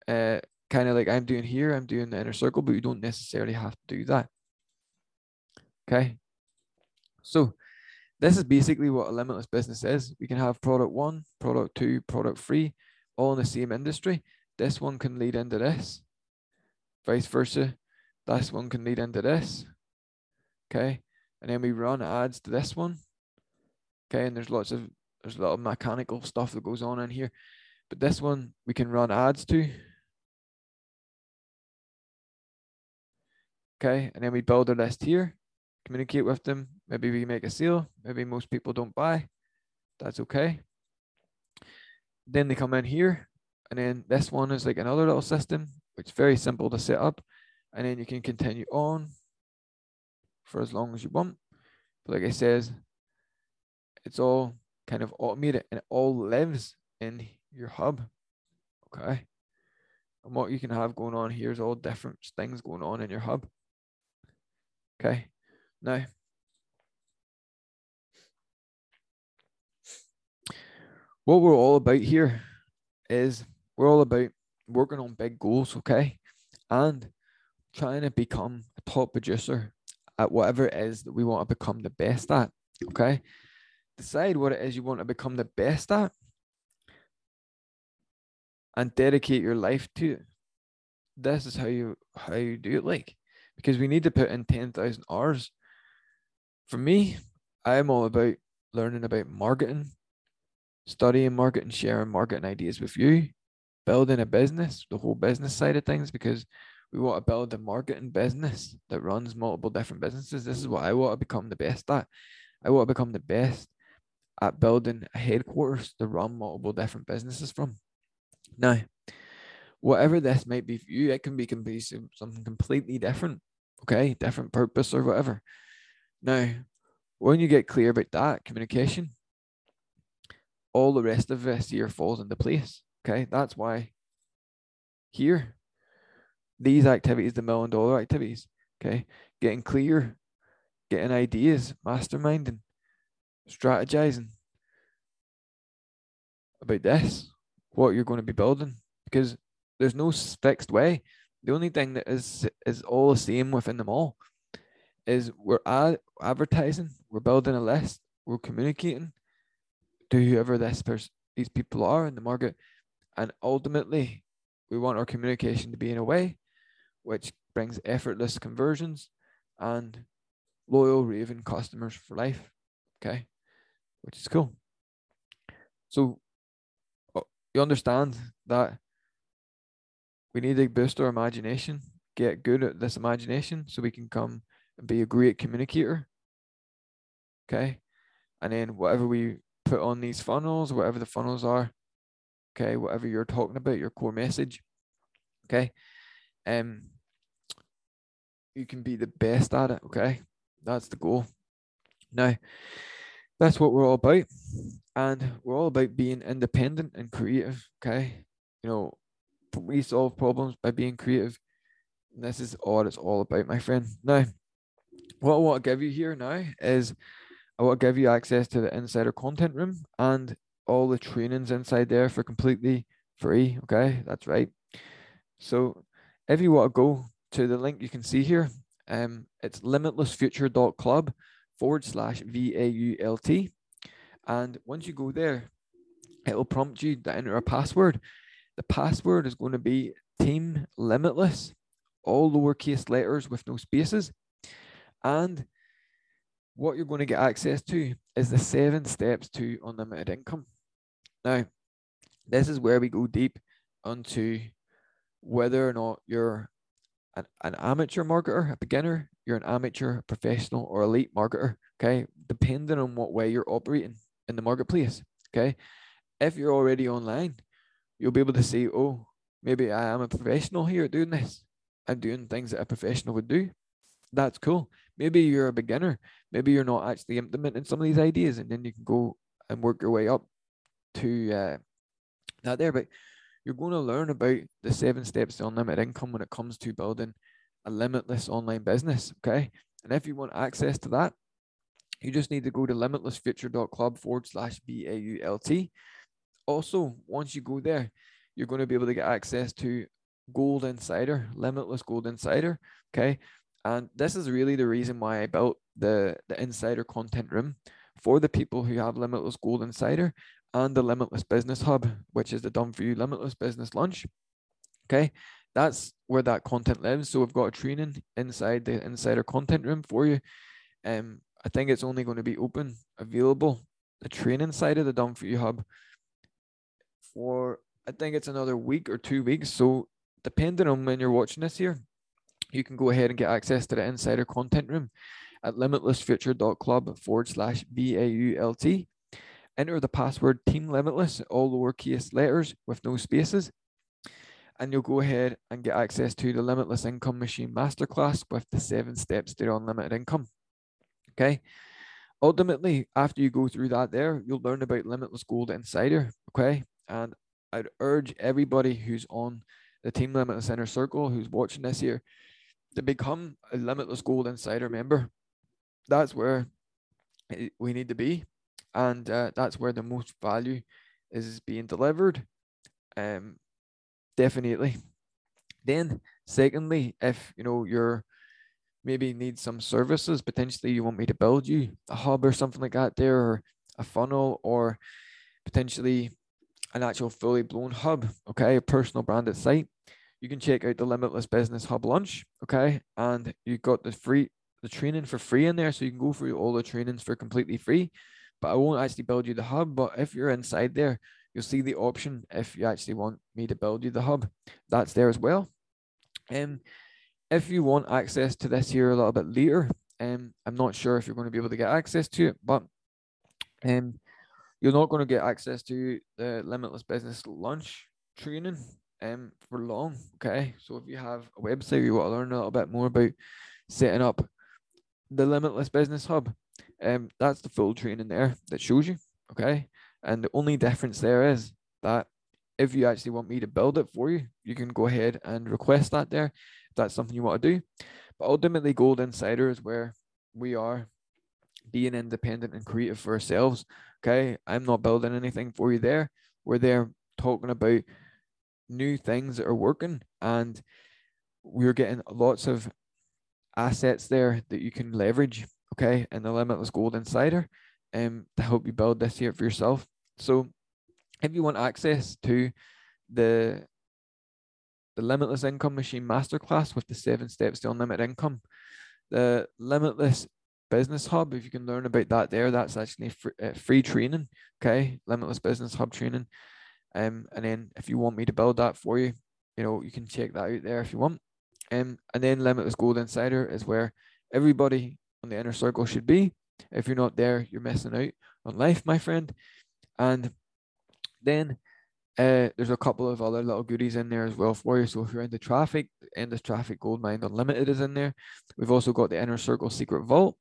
Speaker 1: uh, kind of like I'm doing here, I'm doing the inner circle, but you don't necessarily have to do that. Okay. So this is basically what a limitless business is. We can have product one, product two, product three, all in the same industry. This one can lead into this, vice versa. This one can lead into this. Okay. And then we run ads to this one. Okay. And there's lots of there's a lot of mechanical stuff that goes on in here. But this one we can run ads to. Okay, and then we build a list here, communicate with them. Maybe we make a sale. Maybe most people don't buy. That's okay. Then they come in here, and then this one is like another little system, which is very simple to set up. And then you can continue on for as long as you want. But like I says, it's all kind of automate it and it all lives in your hub. Okay. And what you can have going on here is all different things going on in your hub. Okay. Now, what we're all about here is we're all about working on big goals, okay? And trying to become a top producer at whatever it is that we want to become the best at, okay? Decide what it is you want to become the best at and dedicate your life to it. This is how you how you do it like because we need to put in 10,000 hours. For me, I'm all about learning about marketing, studying marketing, sharing marketing ideas with you, building a business, the whole business side of things, because we want to build a marketing business that runs multiple different businesses. This is what I want to become the best at. I want to become the best at building a headquarters to run multiple different businesses from. Now, whatever this might be for you, it can be something completely different, okay, different purpose or whatever. Now, when you get clear about that communication, all the rest of this here falls into place. Okay, that's why here, these activities, the million dollar activities, okay, getting clear, getting ideas, masterminding, strategizing about this, what you're going to be building, because there's no fixed way. The only thing that is is all the same within them all is we're ad- advertising, we're building a list, we're communicating to whoever this person, these people are in the market, and ultimately, we want our communication to be in a way which brings effortless conversions and loyal raving customers for life. Okay, which is cool. So you understand that we need to boost our imagination, get good at this imagination so we can come and be a great communicator. Okay. And then whatever we put on these funnels, whatever the funnels are, okay, whatever you're talking about, your core message, okay, um, you can be the best at it, okay? That's the goal. Now, that's what we're all about. And we're all about being independent and creative, okay? You know, we solve problems by being creative. And this is all it's all about, my friend. Now, what I want to give you here now is I want to give you access to the insider content room and all the trainings inside there for completely free. Okay, that's right. So if you want to go to the link you can see here, um, it's limitlessfuture.club forward slash VAULT. And once you go there, it will prompt you to enter a password. The password is going to be team limitless, all lowercase letters with no spaces. And what you're going to get access to is the seven steps to unlimited income. Now, this is where we go deep onto whether or not you're an, an amateur marketer, a beginner, you're an amateur, professional, or elite marketer. Okay. Depending on what way you're operating in the marketplace. Okay. If you're already online, you'll be able to say, oh, maybe I am a professional here doing this. I'm doing things that a professional would do. That's cool. Maybe you're a beginner. Maybe you're not actually implementing some of these ideas, and then you can go and work your way up to uh, that there. But you're going to learn about the seven steps to unlimited income when it comes to building a limitless online business. Okay. And if you want access to that, you just need to go to limitlessfuture.club forward slash VAULT. Also, once you go there, you're going to be able to get access to Gold Insider, Limitless Gold Insider. Okay. And this is really the reason why I built the, the insider content room for the people who have Limitless Gold Insider and the Limitless Business Hub, which is the done for you Limitless Business Launch. Okay, that's where that content lives. So we've got a training inside the insider content room for you. Um, I think it's only going to be open, available, the training side of the done hub for I think it's another week or two weeks. So depending on when you're watching this here, you can go ahead and get access to the insider content room at limitlessfuture.club forward slash VAULT. Enter the password Team Limitless, all lowercase letters with no spaces. And you'll go ahead and get access to the Limitless Income Machine Masterclass with the seven steps to unlimited income. Okay. Ultimately, after you go through that, there, you'll learn about Limitless Gold Insider. Okay. And I'd urge everybody who's on the Team Limitless Inner Circle, who's watching this here, to become a Limitless Gold Insider member. That's where we need to be and uh, that's where the most value is being delivered. Um, definitely. Then, secondly, if you know you're maybe need some services, potentially you want me to build you a hub or something like that, there, or a funnel, or potentially an actual fully blown hub, okay, a personal branded site. You can check out the Limitless Business Hub launch, okay, and you've got the free the training for free in there, so you can go through all the trainings for completely free but I won't actually build you the hub. But if you're inside there, you'll see the option if you actually want me to build you the hub. That's there as well. Um, if you want access to this here a little bit later, um, I'm not sure if you're going to be able to get access to it, but um, you're not going to get access to the Limitless Business Launch training um, for long. Okay, so if you have a website you want to learn a little bit more about setting up the Limitless Business Hub. Um, that's the full training there that shows you. Okay. And the only difference there is that if you actually want me to build it for you, you can go ahead and request that there that's something you want to do. But ultimately, Gold Insider is where we are being independent and creative for ourselves. Okay. I'm not building anything for you there. We're there talking about new things that are working and we're getting lots of assets there that you can leverage okay in the limitless gold insider um to help you build this here for yourself so if you want access to the the limitless income machine masterclass with the seven steps to unlimited income. The limitless business hub if you can learn about that there that's actually free, uh, free training okay? Limitless business hub training. Um and then if you want me to build that for you you know you can check that out there if you want. Um and then limitless gold insider is where everybody on the inner circle should be. If you're not there you're missing out on life my friend. And then uh, there's a couple of other little goodies in there as well for you. So if you're into traffic, Endless Traffic Gold Mine Unlimited is in there. We've also got the Inner Circle Secret Vault.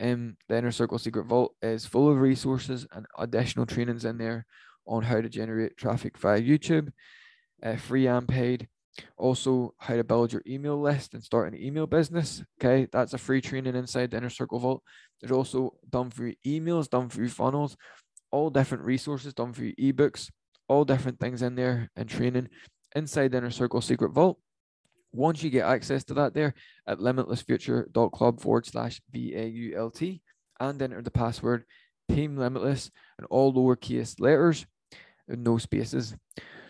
Speaker 1: Um, the Inner Circle Secret Vault is full of resources and additional trainings in there on how to generate traffic via YouTube, uh, free and paid. Also, how to build your email list and start an email business. Okay, that's a free training inside the Inner Circle Vault. There's also done you emails, done through funnels, all different resources done you ebooks, all different things in there and training inside the Inner Circle Secret Vault. Once you get access to that there at limitlessfuture.club forward slash VAULT and enter the password Team Limitless and all lowercase letters and no spaces.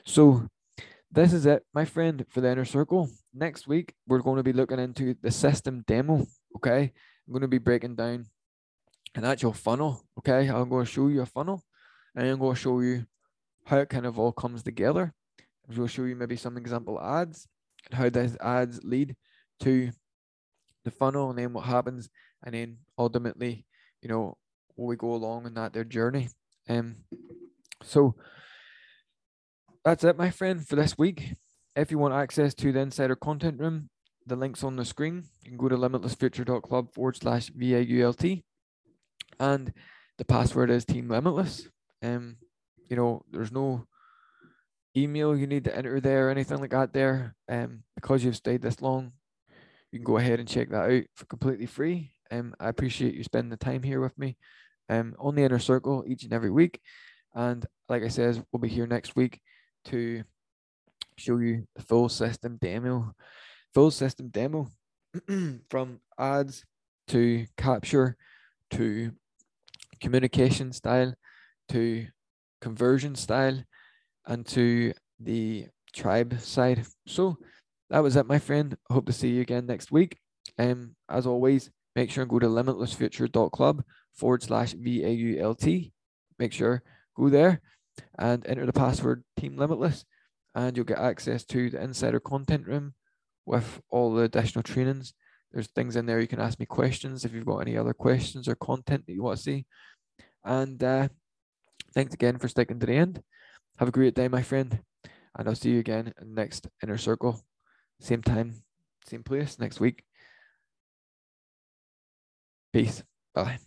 Speaker 1: So this is it, my friend, for the inner circle. Next week, we're going to be looking into the system demo. Okay. I'm going to be breaking down an actual funnel. Okay, I'm going to show you a funnel, and I'm going to show you how it kind of all comes together. Going show you maybe some example ads and how those ads lead to the funnel, and then what happens, and then ultimately, you know, we go along in that their journey. Um, so that's it, my friend, for this week. If you want access to the Insider Content Room, the link's on the screen. You can go to limitlessfuture.club forward slash VAULT and the password is Team Limitless. Um, you know, there's no email you need to enter there or anything like that there. Um, because you've stayed this long, you can go ahead and check that out for completely free. Um, I appreciate you spending the time here with me. Um, on the inner circle each and every week, and like I says, we'll be here next week to show you the full system demo, full system demo *clears throat* from ads to capture to communication style to conversion style and to the tribe side. So that was it, my friend. Hope to see you again next week. Um, as always, make sure and go to limitlessfuture.club forward slash VAULT. Make sure go there and enter the password Team Limitless, and you'll get access to the insider content room with all the additional trainings. There's things in there you can ask me questions if you've got any other questions or content that you want to see. And uh, thanks again for sticking to the end. Have a great day, my friend. And I'll see you again in next inner circle. Same time, same place next week. Peace. Bye.